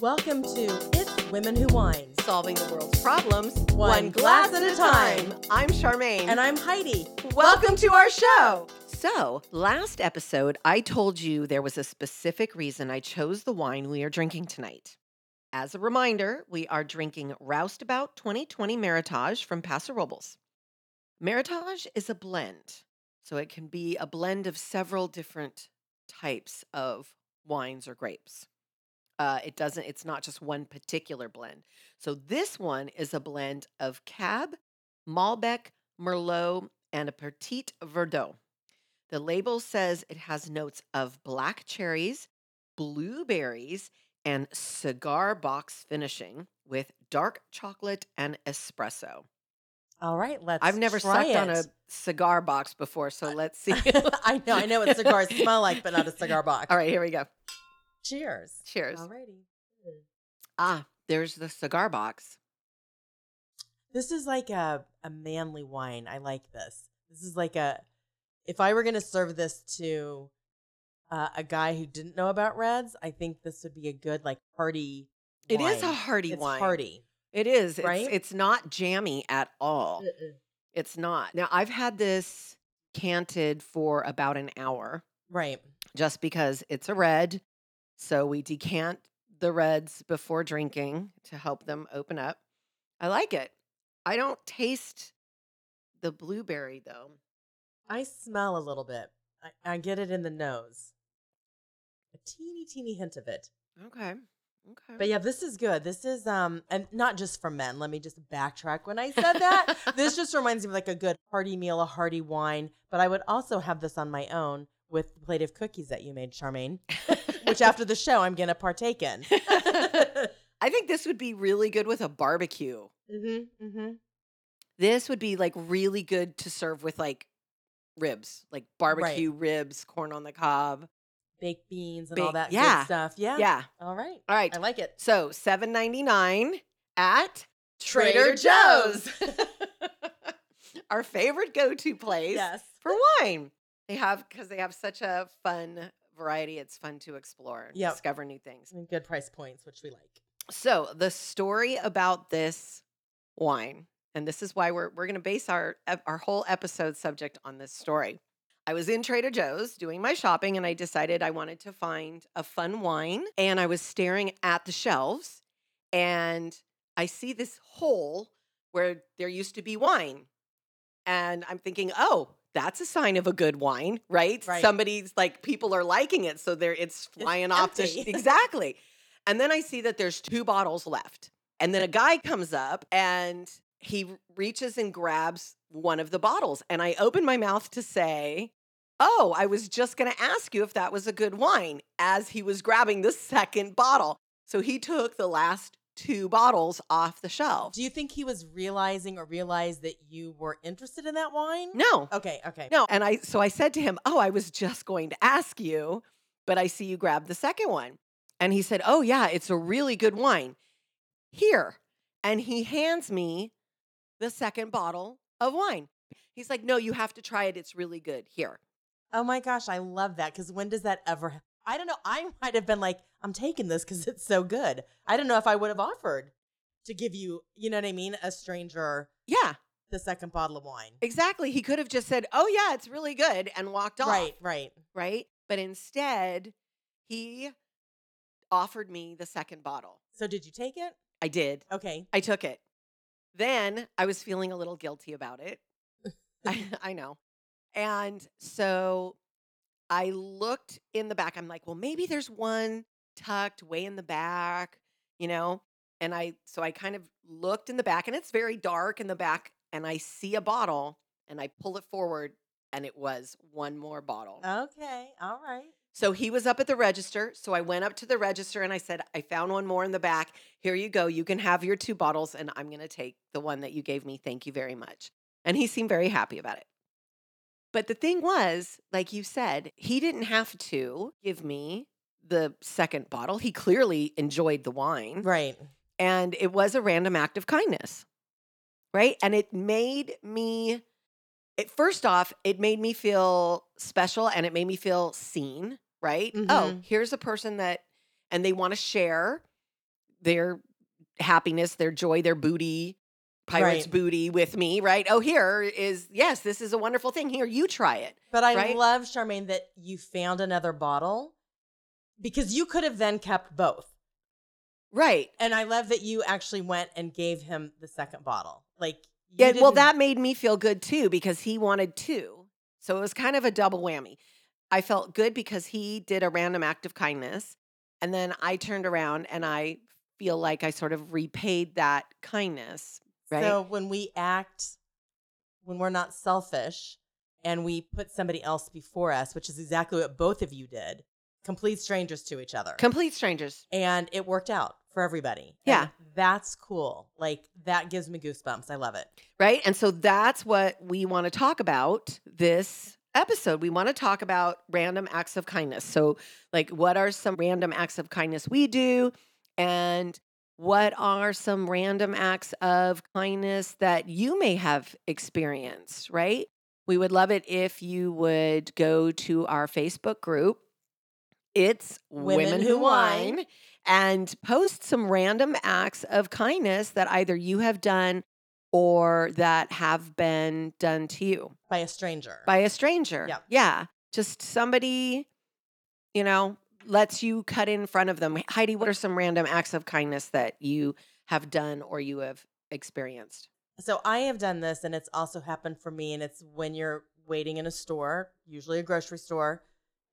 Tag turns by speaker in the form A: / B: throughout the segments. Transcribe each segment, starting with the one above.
A: Welcome to Itz Women Who Wine.
B: Solving the world's problems
A: One glass at a time.
B: I'm Charmaine.
A: And I'm Heidi.
B: welcome to our show. So, last episode, I told you there was a specific reason I chose the wine we are drinking tonight. As a reminder, we are drinking Roustabout 2020 Meritage from Paso Robles. Meritage is a blend, so it can be a blend of several different types of wines or grapes. Uh, it doesn't, it's not just one particular blend. So this one is a blend of Cab, Malbec, Merlot, and a Petit Verdot. The label says it has notes of black cherries, blueberries, and cigar box finishing with dark chocolate and espresso.
A: All right, let's
B: I've never sucked on a cigar box before, so let's see.
A: I know, I know what cigars smell like, but not a cigar box.
B: All right, here we go.
A: Cheers.
B: Cheers.
A: Alrighty.
B: Ah, there's the cigar box.
A: This is like a, a manly wine. I like this. This is like a if I were gonna serve this to uh, a guy who didn't know about reds, I think this would be a good like hearty.
B: It is a
A: wine.
B: hearty
A: it's
B: wine.
A: Hearty.
B: It is. It's,
A: Right?
B: it's not jammy at all. It's not. Now, I've had this canted for about an hour
A: Right.
B: just because it's a red. So we decant the reds before drinking to help them open up. I like it. I don't taste the blueberry though.
A: I smell a little bit. I, I get it in the nose. A teeny, teeny hint of it.
B: Okay. Okay.
A: But yeah, this is good. This is um and not just for men. Let me just backtrack when I said that. this just reminds me of like a good hearty meal, a hearty wine. But I would also have this on my own with the plate of cookies that you made, Charmaine. which after the show I'm gonna partake in.
B: I think this would be really good with a barbecue.
A: mm-hmm, mm-hmm.
B: This would be like really good to serve with like ribs, like barbecue ribs, corn on the cob.
A: Baked beans and all that
B: yeah.
A: good stuff. Yeah.
B: Yeah.
A: All right.
B: All right.
A: I like it.
B: So seven ninety nine at
A: Trader Joe's.
B: Our favorite go to place
A: Yes.
B: for wine. They have because they have such a fun variety. It's fun to explore and
A: Yep.
B: discover new things.
A: And good price points, which we like.
B: So the story about this wine, and this is why we're we're going to base our our whole episode subject on this story. I was in Trader Joe's doing my shopping, and I decided I wanted to find a fun wine. And I was staring at the shelves, and I see this hole where there used to be wine, and I'm thinking, oh. That's a sign of a good wine, right?
A: Right.
B: Somebody's like people are liking it, so they're it's flying off the exactly. And then I see that there's two bottles left. And then a guy comes up and he reaches and grabs one of the bottles. And I opened my mouth to say, Oh, I was just going to ask you if that was a good wine as he was grabbing the second bottle. So he took the last two bottles off the shelf.
A: Do you think he was realizing or realized that you were interested in that wine?
B: No,
A: Okay, okay.
B: no. And I, so I said to him, Oh, I was just going to ask you, but I see you grab the second one. And he said, Oh, yeah, it's a really good wine. Here. And he hands me the second bottle of wine. He's like, No, you have to try it. It's really good. Here.
A: Oh my gosh, I love that because when does that ever? I don't know. I might have been like, I'm taking this because it's so good. I don't know if I would have offered to give you, you know what I mean, a stranger
B: Yeah,
A: the second bottle of wine.
B: exactly. He could have just said, Oh, yeah, it's really good and walked off.
A: Right, right.
B: Right. But instead, he offered me the second bottle.
A: So did you take it?
B: I did.
A: Okay.
B: I took it. Then I was feeling a little guilty about it. I, I know. And so I looked in the back. I'm like, well, maybe there's one tucked way in the back, you know? And I, so I kind of looked in the back and it's very dark in the back. And I see a bottle and I pull it forward and it was one more bottle.
A: Okay. All right.
B: So he was up at the register. So I went up to the register and I said, I found one more in the back. Here you go. You can have your two bottles, and I'm going to take the one that you gave me. Thank you very much. And he seemed very happy about it. But the thing was, like you said, he didn't have to give me the second bottle. He clearly enjoyed the wine.
A: Right.
B: And it was a random act of kindness. Right. And it made me it first off, it made me feel special and it made me feel seen, right? Oh,
A: Mhm.
B: here's a person that and they want to share their happiness, their joy, their booty, pirate's
A: Right.
B: booty with me, right? Oh, here is yes, this is a wonderful thing. Here, you try it.
A: But I
B: Right?
A: love Charmaine that you found another bottle because you could have then kept both.
B: Right.
A: And I love that you actually went and gave him the second bottle. Like,
B: Yeah, well, that made me feel good too because he wanted two. So it was kind of a double whammy. I felt good because he did a random act of kindness. And then I turned around and I feel like I sort of repaid that kindness. Right.
A: So when we act, when we're not selfish and we put somebody else before us, which is exactly what both of you did, complete strangers to each other.
B: Complete strangers.
A: and it worked out for everybody.
B: Yeah.
A: And that's cool. Like, that gives me goosebumps. I love it.
B: Right. And so that's what we want to talk about this episode. We want to talk about random acts of kindness. So, like, what are some random acts of kindness we do? And what are some random acts of kindness that you may have experienced, right? We would love it if you would go to our Facebook group. Itz
A: Women
B: Women,
A: Who
B: Wine.
A: Whine.
B: And post some random acts of kindness that either you have done or that have been done to you
A: By a stranger.
B: by a stranger.
A: Yeah.
B: Yeah. Just somebody, you know, lets you cut in front of them. Heidi, what are some random acts of kindness that you have done or you have experienced?
A: So I have done this, and it's also happened for me. And it's when you're waiting in a store, usually a grocery store,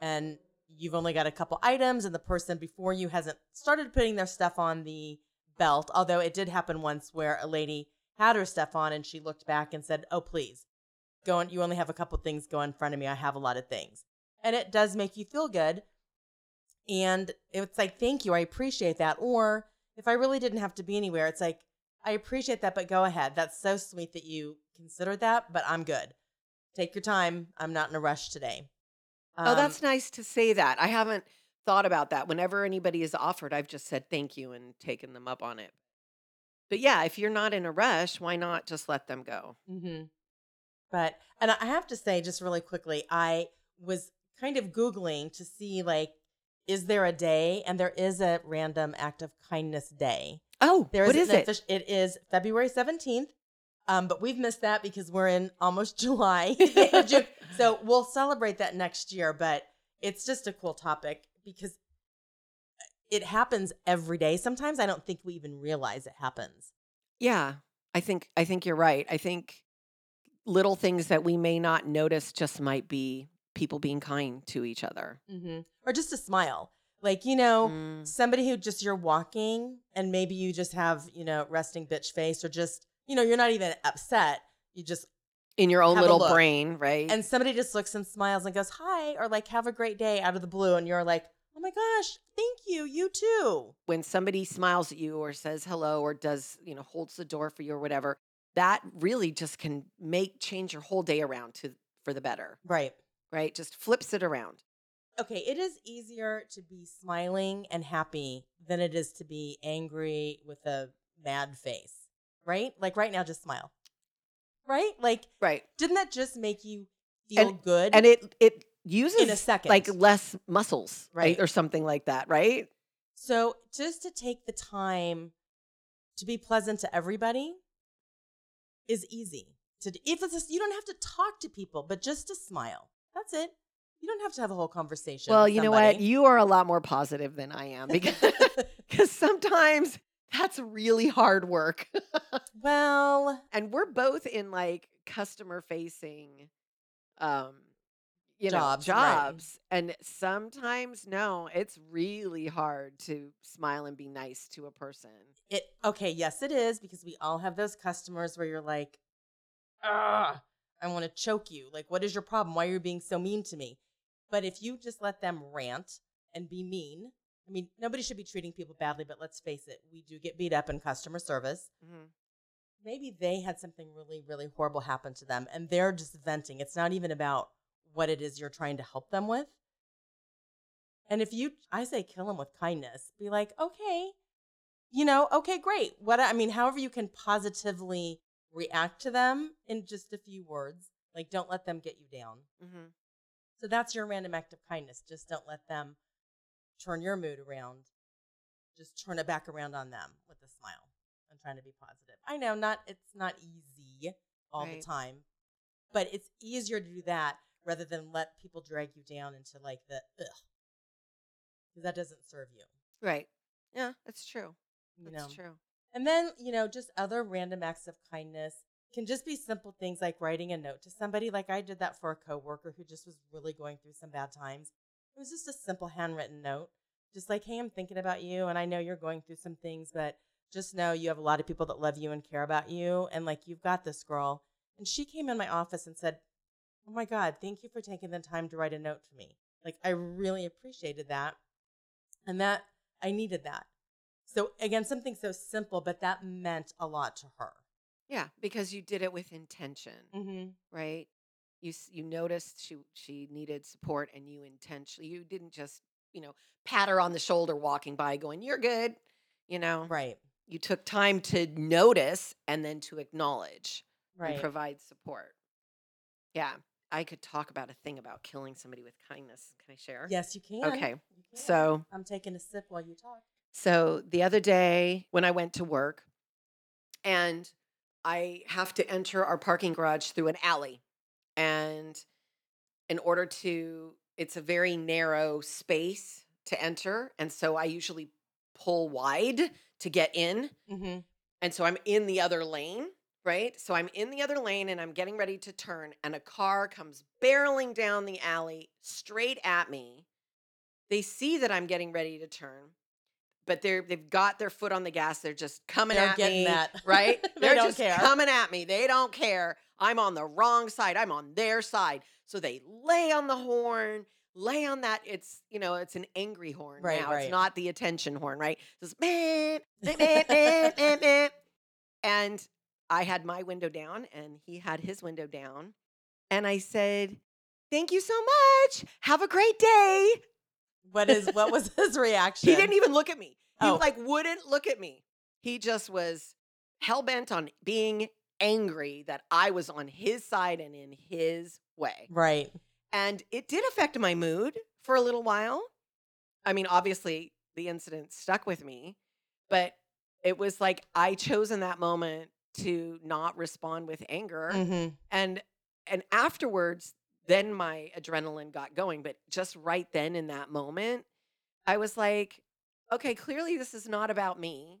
A: and you've only got a couple items, and the person before you hasn't started putting their stuff on the belt. Although it did happen once where a lady had her stuff on, and she looked back and said, "Oh, please, go on. You only have a couple things go in front of me. I have a lot of things." And it does make you feel good. And it's like, thank you. I appreciate that. Or if I really didn't have to be anywhere, it's like, I appreciate that, but go ahead. That's so sweet that you considered that, but I'm good. Take your time. I'm not in a rush today.
B: Oh,
A: Um,
B: that's nice to say that. I haven't thought about that. Whenever anybody is offered, I've just said thank you and taken them up on it. But yeah, if you're not in a rush, why not just let them go?
A: hmm But, and I have to say, just really quickly, I was kind of Googling to see, like, is there a day? And there is a random act of kindness day.
B: Oh,
A: There
B: what
A: is
B: is
A: an
B: it?
A: offici- it is February 17th. Um, but we've missed that because we're in almost July. June. So we'll celebrate that next year. But it's just a cool topic because it happens every day. Sometimes I don't think we even realize it happens.
B: Yeah, I think I think you're right. I think little things that we may not notice just might be people being kind to each other.
A: hmm Or just a smile. Like, you know,
B: Mm.
A: somebody who just you're walking and maybe you just have, you know, resting bitch face or just, you know, you're not even upset. You just
B: In your own
A: Have
B: little brain, right?
A: and somebody just looks and smiles and goes hi or like have a great day out of the blue and you're like oh my gosh thank you you too
B: when somebody smiles at you or says hello or does, you know, holds the door for you or whatever, that really just can make change your whole day around to for the better,
A: right
B: right? Just flips it around.
A: okay it is easier to be smiling and happy than it is to be angry with a mad face right like right now just smile right like
B: Right.
A: didn't that just make you feel good
B: And it it uses
A: in a second
B: like less muscles, right?
A: Right.
B: Or something like that, right?
A: so just to take the time to be pleasant to everybody is easy to if it's just, you don't have to talk to people but just to smile that's it you don't have to have a whole conversation
B: Well, you know what? You are a lot more positive than I am because because sometimes that's really hard work.
A: well
B: and we're both in like customer facing um you know
A: Jobs, right.
B: jobs and sometimes no it's really hard to smile and be nice to a person
A: it okay yes it is because we all have those customers where you're like ah i want to choke you like what is your problem why are you being so mean to me but if you just let them rant and be mean i mean nobody should be treating people badly but let's face it we do get beat up in customer service maybe they had something really, really horrible happen to them and they're just venting. It's not even about what it is you're trying to help them with. And if you, I say kill them with kindness, be like, okay, you know, okay, great. What, I mean, however you can positively react to them in just a few words. Like, don't let them get you down.
B: Mhm.
A: So that's your random act of kindness. Just don't let them turn your mood around. Just turn it back around on them with a smile and trying to be positive. I know not it's not easy all
B: Right.
A: the time, but it's easier to do that rather than let people drag you down into like the ugh. Because that doesn't serve you.
B: Right. Yeah, that's true.
A: You
B: That's
A: know.
B: true.
A: And then, you know, just other random acts of kindness can just be simple things like writing a note to somebody. Like I did that for a coworker who just was really going through some bad times. It was just a simple handwritten note, just like, hey, I'm thinking about you. And I know you're going through some things, but just know you have a lot of people that love you and care about you. And like, you've got this girl. And she came in my office and said, Oh my God, thank you for taking the time to write a note to me. Like, I really appreciated that. And that, I needed that. So again, something so simple, but that meant a lot to her.
B: Yeah, because you did it with intention,
A: Mm-hmm.
B: right? You you noticed she she needed support, and you intentionally you didn't just you know pat her on the shoulder walking by, going "You're good," you know.
A: Right.
B: You took time to notice and then to acknowledge
A: Right.
B: and provide support. Yeah, I could talk about a thing about killing somebody with kindness. Can I share?
A: yes, you can.
B: Okay.
A: You can.
B: So
A: I'm taking a sip while you talk.
B: So the other day when I went to work and I have to enter our parking garage through an alley. And in order to, it's a very narrow space to enter. And so I usually pull wide to get in.
A: Mm-hmm.
B: And so I'm in the other lane, right? So I'm in the other lane and I'm getting ready to turn, and a car comes barreling down the alley straight at me. They see that I'm getting ready to turn, but they're they've got their foot on the gas. They're just coming
A: They're
B: at
A: getting
B: me,
A: that.
B: right?
A: They
B: They're
A: don't
B: just
A: care.
B: coming at me. They don't care. I'm on the wrong side. I'm on their side. So they lay on the horn, lay on that. It's you know, it's an angry horn
A: Right,
B: now.
A: right.
B: It's not the attention horn, right? It's just, meh, meh, meh, meh, meh, meh. And I had my window down and he had his window down. And I said, Thank you so much. Have a great day.
A: What is what was his reaction?
B: He didn't even look at me. He
A: Oh.
B: like wouldn't look at me. He just was hell bent on being angry that I was on his side and in his way.
A: Right.
B: And it did affect my mood for a little while. I mean, obviously, the incident stuck with me, but it was like I chose in that moment to not respond with anger.
A: Mm-hmm.
B: And and afterwards, then my adrenaline got going. But just right then in that moment, I was like, okay, clearly this is not about me.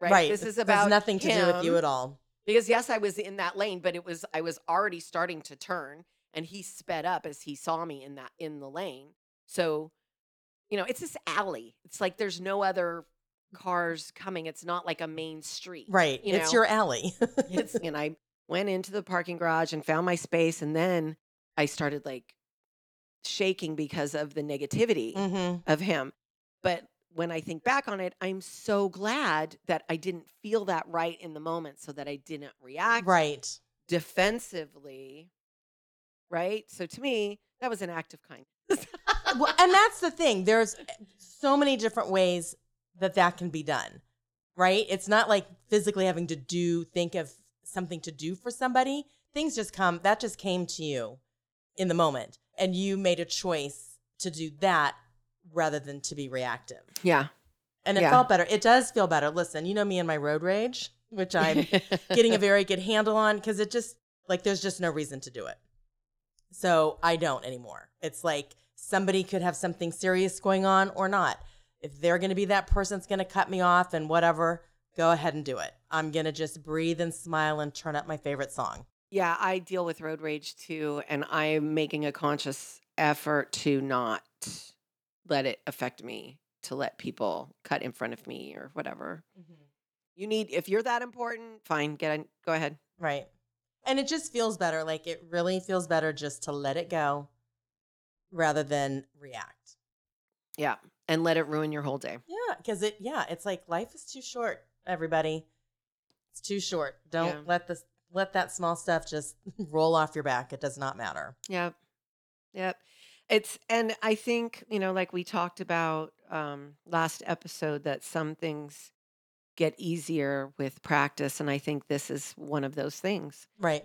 B: Right. This
A: It
B: is
A: has
B: about
A: nothing to do with you at all.
B: because yes i was in that lane but it was i was already starting to turn and he sped up as he saw me in that in the lane so you know it's this alley it's like there's no other cars coming it's not like a main street
A: Right.
B: you
A: it's
B: know?
A: your alley.
B: it's and i went into the parking garage and found my space and then i started like shaking because of the negativity
A: mm-hmm.
B: of him. But when I think back on it, I'm so glad that I didn't feel that right in the moment so that I didn't react
A: Right.
B: defensively. Right. So to me, that was an act of kindness.
A: well, and that's the thing. There's so many different ways that that can be done, right? It's not like physically having to do, think of something to do for somebody. Things just come, that just came to you in the moment. And you made a choice to do that rather than to be reactive.
B: yeah.
A: And it
B: Yeah.
A: felt better. It does feel better. Listen, you know me and my road rage, which I'm getting a very good handle on because it just like there's just no reason to do it. So I don't anymore. It's like somebody could have something serious going on or not. If they're going to be that person that's going to cut me off and whatever, go ahead and do it. I'm going to just breathe and smile and turn up my favorite song.
B: Yeah. I deal with road rage too. And I'm making a conscious effort to not let it affect me, to let people cut in front of me or whatever. Mm-hmm. You need, if you're that important, fine, get in, go ahead.
A: Right. And it just feels better. Like it really feels better just to let it go rather than react.
B: Yeah. And let it ruin your whole day.
A: Yeah, because it yeah, it's like life is too short, everybody. It's too short. Don't
B: Yeah.
A: let this let that small stuff just roll off your back. It does not matter.
B: Yep. Yep. It's and I think, you know, like we talked about um last episode that some things get easier with practice and I think this is one of those things.
A: Right.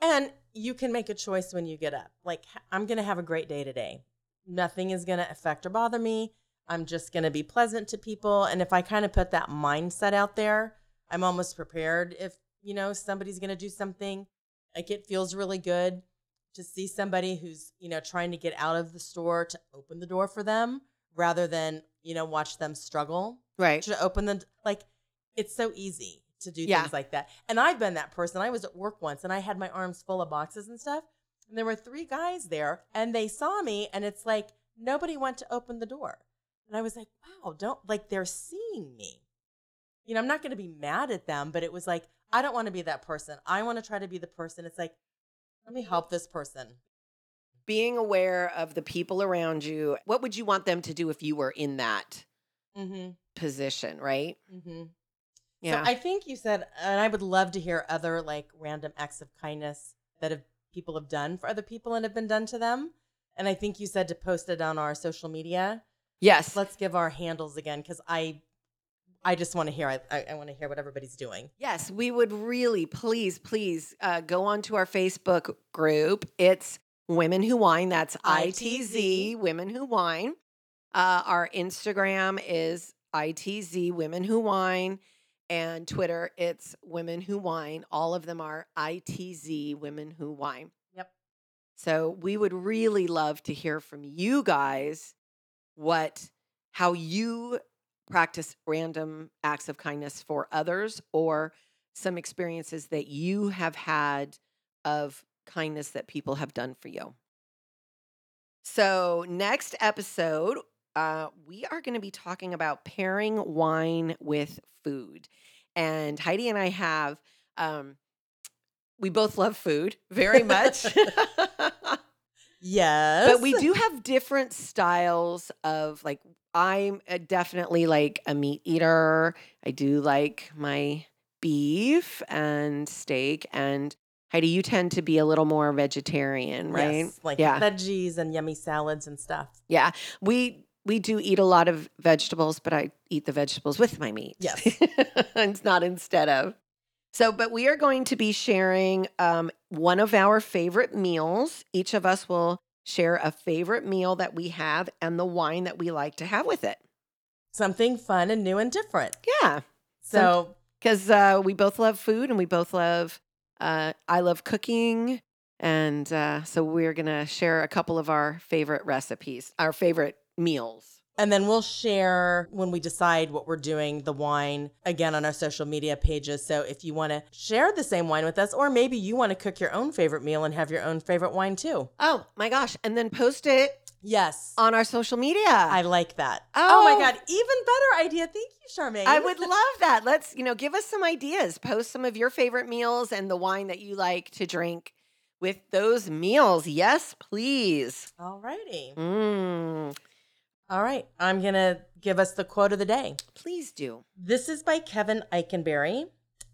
A: And you can make a choice when you get up. Like, I'm going to have a great day today. Nothing is going to affect or bother me. I'm just going to be pleasant to people. And if I kind of put that mindset out there, I'm almost prepared if, you know, somebody's going to do something. Like, it feels really good to see somebody who's, you know, trying to get out of the store to open the door for them rather than, you know, watch them struggle
B: Right.
A: to open the like it's so easy to do
B: Yeah.
A: things like that and i've been that person i was at work once and i had my arms full of boxes and stuff and there were three guys there and they saw me and it's like nobody went to open the door and i was like wow don't like they're seeing me you know i'm not going to be mad at them but it was like i don't want to be that person i want to try to be the person it's like let me help this person
B: Being aware of the people around you. What would you want them to do if you were in that
A: mm-hmm
B: position, right?
A: mm-hmm
B: Yeah.
A: So I think you said, and I would love to hear other like random acts of kindness that have people have done for other people and have been done to them. And I think you said to post it on our social media.
B: yes.
A: Let's give our handles again because I, I just want to hear. I, I, I want to hear what everybody's doing.
B: Yes, we would really, please, please uh, go onto our Facebook group. Itz Women Who Wine. That's ITZ,
A: ITZ.
B: Women Who Wine. Uh, our Instagram is ITZ, Women Who Wine. And Twitter, it's Women Who Wine. All of them are ITZ, Women Who Wine.
A: Yep.
B: So we would really love to hear from you guys what, how you practice random acts of kindness for others or some experiences that you have had of kindness that people have done for you. So, next episode, uh, we are going to be talking about pairing wine with food. And Heidi and I have, um, we both love food very much.
A: Yes,
B: but we do have different styles of like i'm uh, definitely like a meat eater. I do like my beef and steak and heidi you tend to be a little more vegetarian right?
A: Yes, like
B: yeah.
A: veggies and yummy salads and stuff.
B: yeah. We we do eat a lot of vegetables but i eat the vegetables with my meat.
A: Yes.
B: it's not instead of so but we are going to be sharing um, one of our favorite meals. Each of us will share a favorite meal that we have and the wine that we like to have with it.
A: Something fun and new and different.
B: yeah.
A: So
B: because uh, we both love food and we both love uh, i love cooking and uh, so we're gonna share a couple of our favorite recipes our favorite meals
A: And then we'll share when we decide what we're doing, the wine again on our social media pages. So if you want to share the same wine with us, or maybe you want to cook your own favorite meal and have your own favorite wine too.
B: oh my gosh and then post it
A: Yes.
B: on our social media
A: I like that.
B: Oh.
A: Oh, my God. Even better idea. Thank you, Charmaine.
B: I would love that. Let's, you know, give us some ideas. Post some of your favorite meals and the wine that you like to drink with those meals. Yes, please.
A: All righty.
B: Mm,
A: All right. I'm going to give us the quote of the day.
B: please do.
A: This is by Kevin Eikenberry.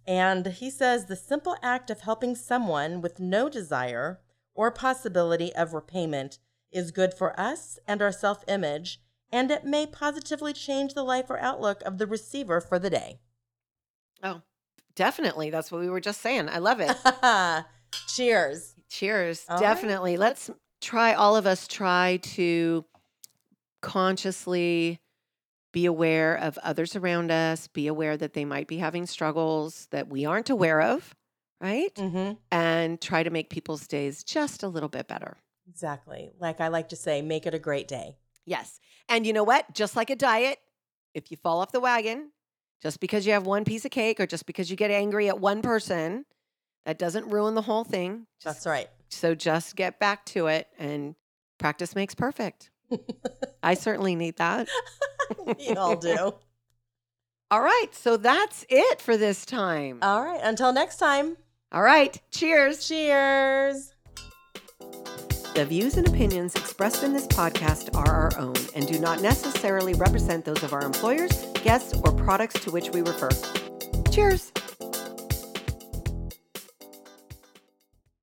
A: And he says the simple act of helping someone with no desire or possibility of repayment is good for us and our self image, and it may positively change the life or outlook of the receiver for the day.
B: Oh, definitely. That's what we were just saying. I love it.
A: Cheers.
B: Cheers.
A: All right.
B: definitely. Let's try, all of us try to consciously be aware of others around us, be aware that they might be having struggles that we aren't aware of, right?
A: hmm
B: And try to make people's days just a little bit better.
A: Exactly. Like I like to say, make it a great day.
B: Yes. And you know what? Just like a diet, if you fall off the wagon, just because you have one piece of cake or just because you get angry at one person, that doesn't ruin the whole thing. Just,
A: That's right.
B: so just get back to it and practice makes perfect. I certainly need that.
A: we all do.
B: All right. So that's it for this time.
A: All right. Until next time.
B: All right. Cheers.
A: Cheers.
B: The views and opinions expressed in this podcast are our own and do not necessarily represent those of our employers, guests, or products to which we refer. Cheers.